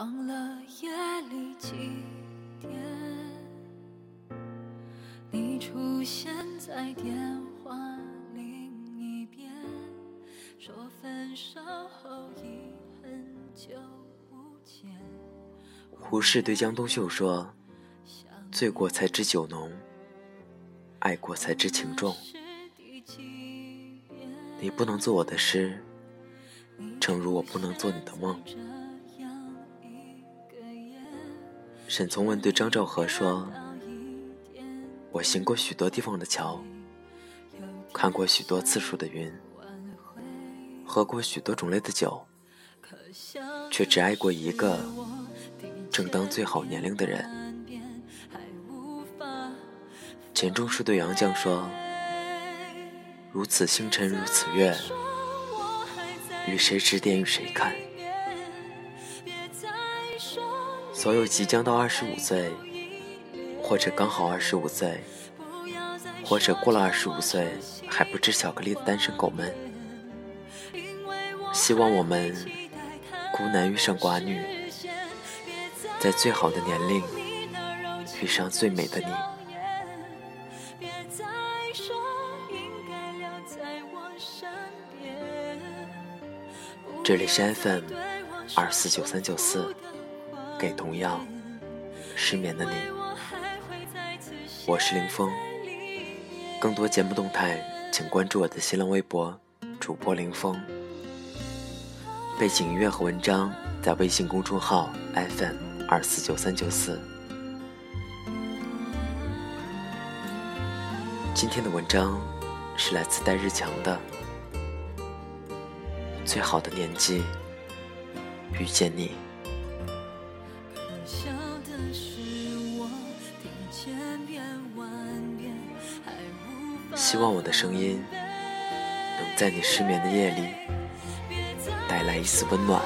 忘了夜里几点，你出现在电话另一边，说分手后已很久不见。胡适对江冬秀说：“醉过才知酒浓，爱过才知情重。你不能做我的诗，正如我不能做你的梦。”沈从文对张兆和说：“我行过许多地方的桥，看过许多次数的云，喝过许多种类的酒，却只爱过一个正当最好年龄的人。”钱钟书对杨绛说：“如此星辰如此月，与谁指点与谁看？”所有即将到二十五岁，或者刚好二十五岁，或者过了二十五岁还不吃巧克力的单身狗们，希望我们孤男遇上寡女，在最好的年龄遇上最美的你。这里是 FM 二四九三九四。给同样失眠的你，我是林峰。更多节目动态，请关注我的新浪微博主播林峰。背景音乐和文章在微信公众号 FM 二四九三九四。今天的文章是来自戴日强的《最好的年纪遇见你》。希望我的声音能在你失眠的夜里带来一丝温暖。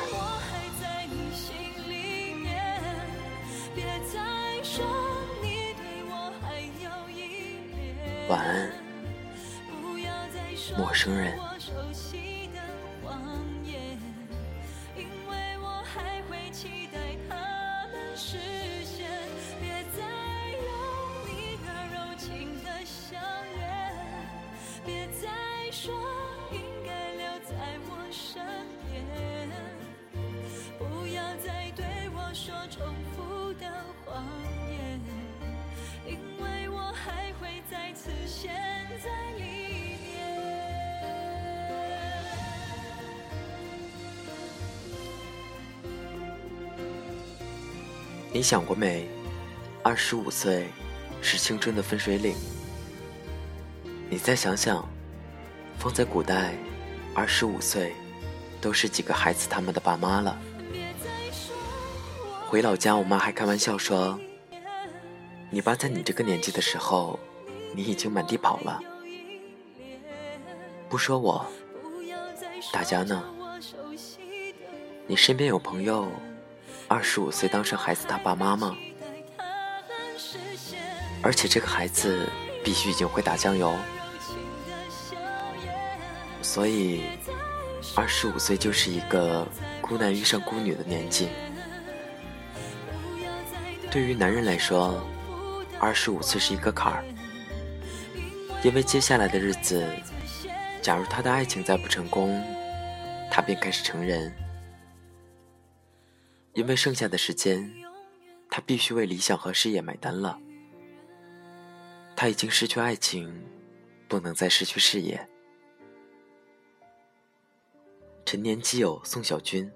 你想过没？二十五岁是青春的分水岭。你再想想，放在古代，二十五岁都是几个孩子他们的爸妈了。回老家，我妈还开玩笑说：“你爸在你这个年纪的时候，你已经满地跑了。”不说我，大家呢？你身边有朋友？二十五岁当上孩子他爸妈吗？而且这个孩子必须已经会打酱油，所以二十五岁就是一个孤男遇上孤女的年纪。对于男人来说，二十五岁是一个坎儿，因为接下来的日子，假如他的爱情再不成功，他便开始成人。因为剩下的时间，他必须为理想和事业买单了。他已经失去爱情，不能再失去事业。陈年基友宋小军，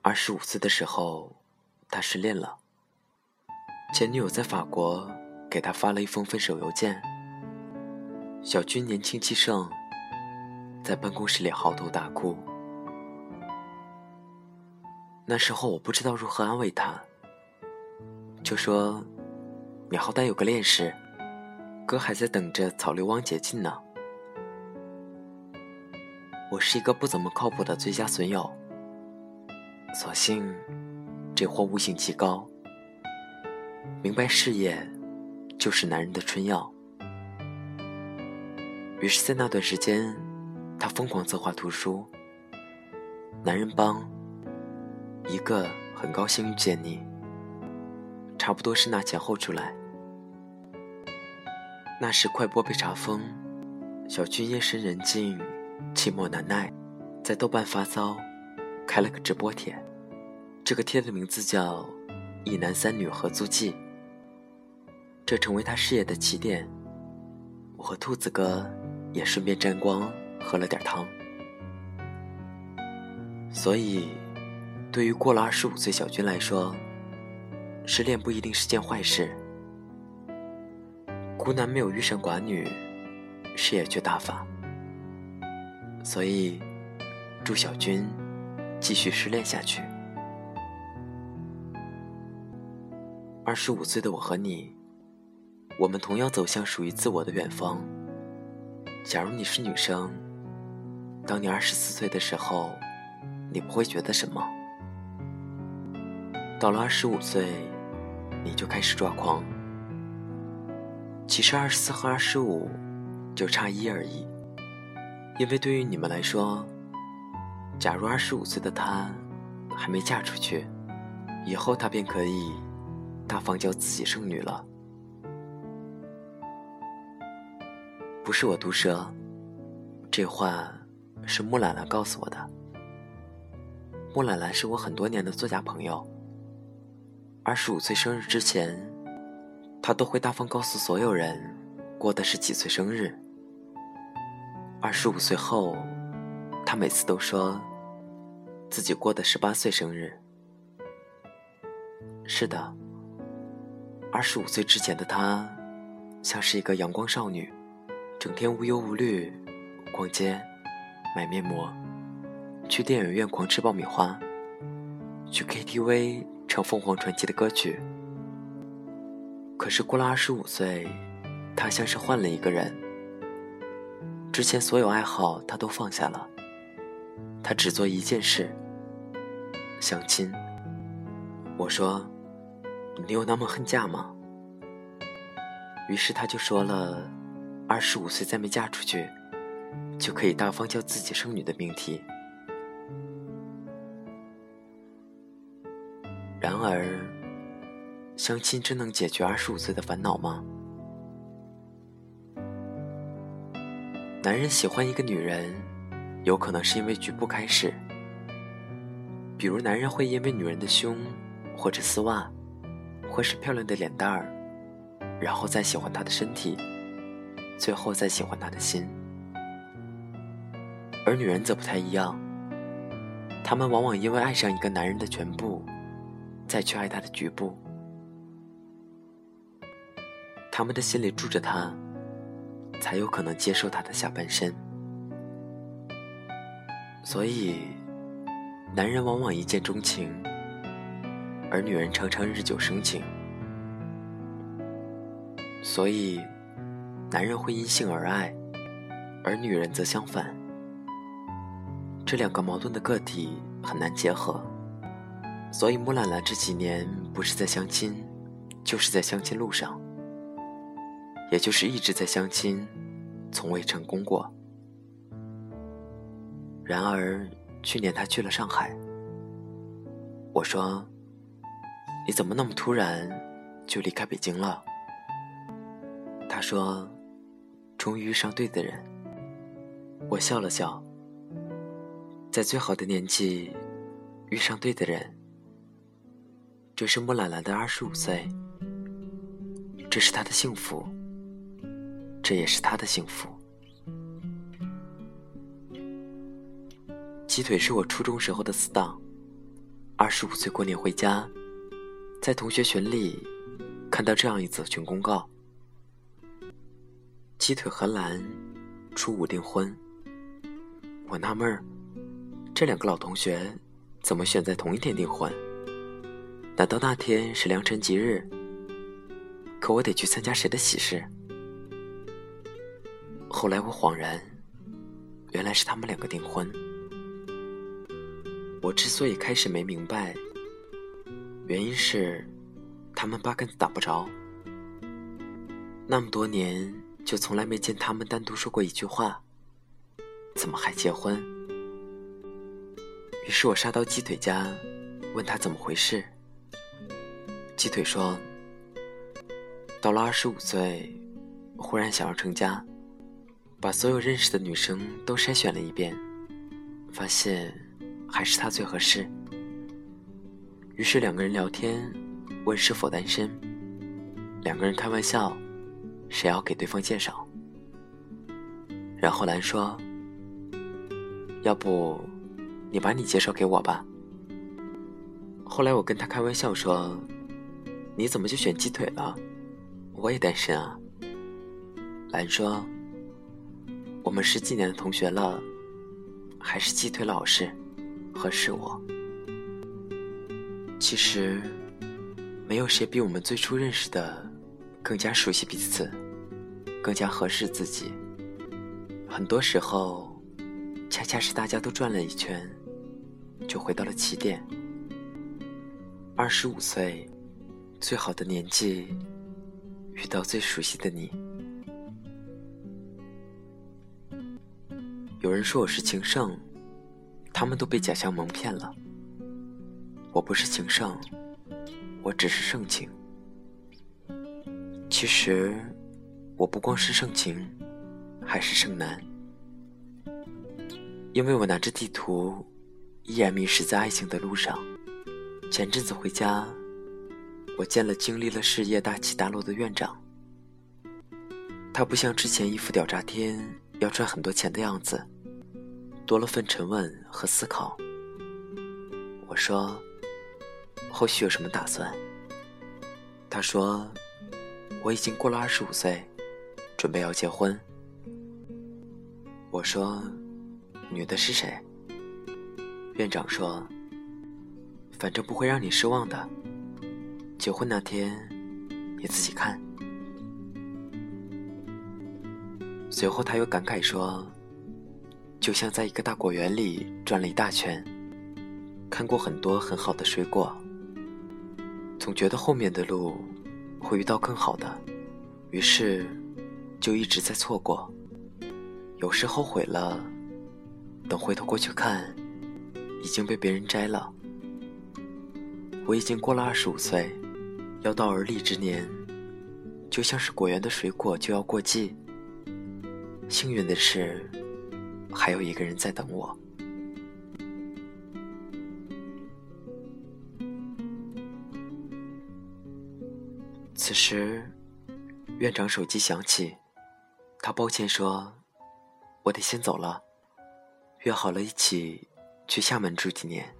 二十五岁的时候，他失恋了。前女友在法国给他发了一封分手邮件。小军年轻气盛，在办公室里嚎啕大哭。那时候我不知道如何安慰他，就说：“你好歹有个恋史，哥还在等着草流汪解禁呢。”我是一个不怎么靠谱的最佳损友，所幸这货悟性极高，明白事业就是男人的春药。于是，在那段时间，他疯狂策划图书，男人帮。一个很高兴遇见你。差不多是那前后出来。那时快播被查封，小军夜深人静，寂寞难耐，在豆瓣发骚，开了个直播帖。这个帖的名字叫“一男三女合租记”。这成为他事业的起点。我和兔子哥也顺便沾光，喝了点汤。所以，对于过了二十五岁小军来说，失恋不一定是件坏事。孤男没有遇上寡女，事业却大发。所以，祝小军继续失恋下去。二十五岁的我和你。我们同样走向属于自我的远方。假如你是女生，当你二十四岁的时候，你不会觉得什么。到了二十五岁，你就开始抓狂。其实二十四和二十五就差一而已。因为对于你们来说，假如二十五岁的她还没嫁出去，以后她便可以大方叫自己剩女了。不是我毒舌，这话是木兰兰告诉我的。木兰兰是我很多年的作家朋友。二十五岁生日之前，她都会大方告诉所有人过的是几岁生日。二十五岁后，她每次都说自己过的十八岁生日。是的，二十五岁之前的她，像是一个阳光少女。整天无忧无虑，逛街，买面膜，去电影院狂吃爆米花，去 KTV 唱凤凰传奇的歌曲。可是过了二十五岁，他像是换了一个人。之前所有爱好他都放下了，他只做一件事：相亲。我说：“你有那么恨嫁吗？”于是他就说了。二十五岁再没嫁出去，就可以大方叫自己剩女的命题。然而，相亲真能解决二十五岁的烦恼吗？男人喜欢一个女人，有可能是因为局部开始，比如男人会因为女人的胸，或者丝袜，或是漂亮的脸蛋儿，然后再喜欢她的身体。最后再喜欢她的心，而女人则不太一样。她们往往因为爱上一个男人的全部，再去爱他的局部。他们的心里住着他，才有可能接受他的下半身。所以，男人往往一见钟情，而女人常常日久生情。所以。男人会因性而爱，而女人则相反。这两个矛盾的个体很难结合，所以木兰兰这几年不是在相亲，就是在相亲路上，也就是一直在相亲，从未成功过。然而去年她去了上海，我说：“你怎么那么突然就离开北京了？”她说。终于遇上对的人，我笑了笑。在最好的年纪遇上对的人，这是木兰兰的二十五岁，这是她的幸福，这也是他的幸福。鸡腿是我初中时候的死党，二十五岁过年回家，在同学群里看到这样一则群公告。鸡腿和蓝初五订婚，我纳闷儿，这两个老同学怎么选在同一天订婚？难道那天是良辰吉日？可我得去参加谁的喜事？后来我恍然，原来是他们两个订婚。我之所以开始没明白，原因是他们八竿子打不着，那么多年。就从来没见他们单独说过一句话，怎么还结婚？于是我杀到鸡腿家，问他怎么回事。鸡腿说：“到了二十五岁，忽然想要成家，把所有认识的女生都筛选了一遍，发现还是她最合适。于是两个人聊天，问是否单身。两个人开玩笑，谁要给对方介绍。然后兰说：‘要不，你把你介绍给我吧。’后来我跟他开玩笑说。”你怎么就选鸡腿了？我也单身啊。兰说：“我们十几年的同学了，还是鸡腿老实，合适我。其实，没有谁比我们最初认识的更加熟悉彼此，更加合适自己。很多时候，恰恰是大家都转了一圈，就回到了起点。二十五岁。”最好的年纪，遇到最熟悉的你。有人说我是情圣，他们都被假象蒙骗了。我不是情圣，我只是盛情。其实，我不光是盛情，还是盛男，因为我拿着地图，依然迷失在爱情的路上。前阵子回家。我见了经历了事业大起大落的院长，他不像之前一副屌炸天要赚很多钱的样子，多了份沉稳和思考。我说：“后续有什么打算？”他说：“我已经过了二十五岁，准备要结婚。”我说：“女的是谁？”院长说：“反正不会让你失望的。”结婚那天，你自己看。随后他又感慨说：“就像在一个大果园里转了一大圈，看过很多很好的水果，总觉得后面的路会遇到更好的，于是就一直在错过。有时后悔了，等回头过去看，已经被别人摘了。我已经过了二十五岁。”要到而立之年，就像是果园的水果就要过季。幸运的是，还有一个人在等我。此时，院长手机响起，他抱歉说：“我得先走了，约好了一起去厦门住几年。”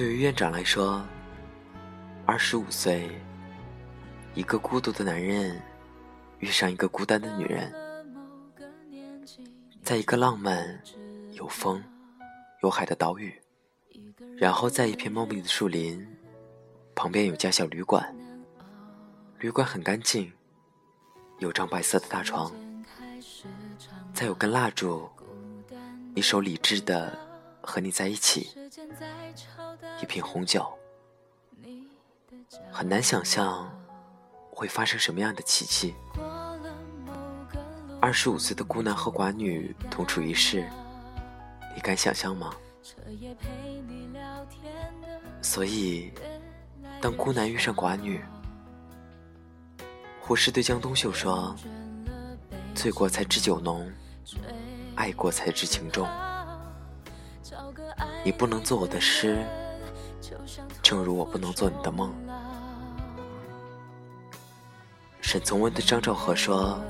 对于院长来说，二十五岁，一个孤独的男人遇上一个孤单的女人，在一个浪漫、有风、有海的岛屿，然后在一片茂密的树林旁边有家小旅馆，旅馆很干净，有张白色的大床，再有根蜡烛，一首理智的和你在一起。一瓶红酒，很难想象会发生什么样的奇迹。二十五岁的孤男和寡女同处一室，你敢想象吗？所以，当孤男遇上寡女，胡适对江冬秀说：“醉过才知酒浓，爱过才知情重。你不能做我的诗。”正如我不能做你的梦。沈从文对张兆和说：“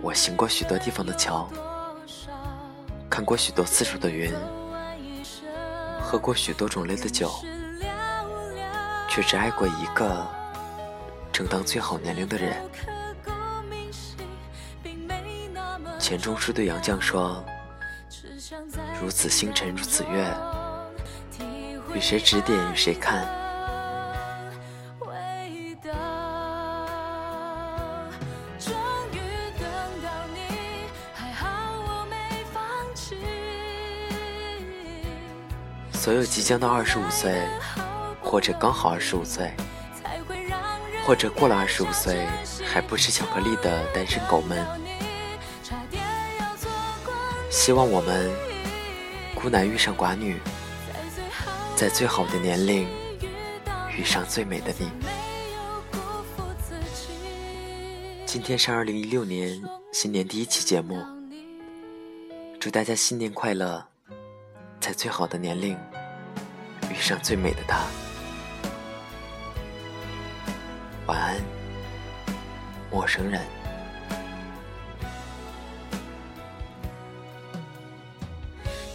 我行过许多地方的桥，看过许多次数的云，喝过许多种类的酒，却只爱过一个正当最好年龄的人。”钱钟书对杨绛说：“如此星辰如此月。”与谁指点与谁看？所有即将到二十五岁，或者刚好二十五岁，或者过了二十五岁还不吃巧克力的单身狗们，希望我们孤男遇上寡女，在最好的年龄遇上最美的你。今天是二零一六年新年第一期节目，祝大家新年快乐，在最好的年龄遇上最美的他。晚安，陌生人。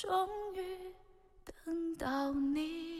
终于等到你。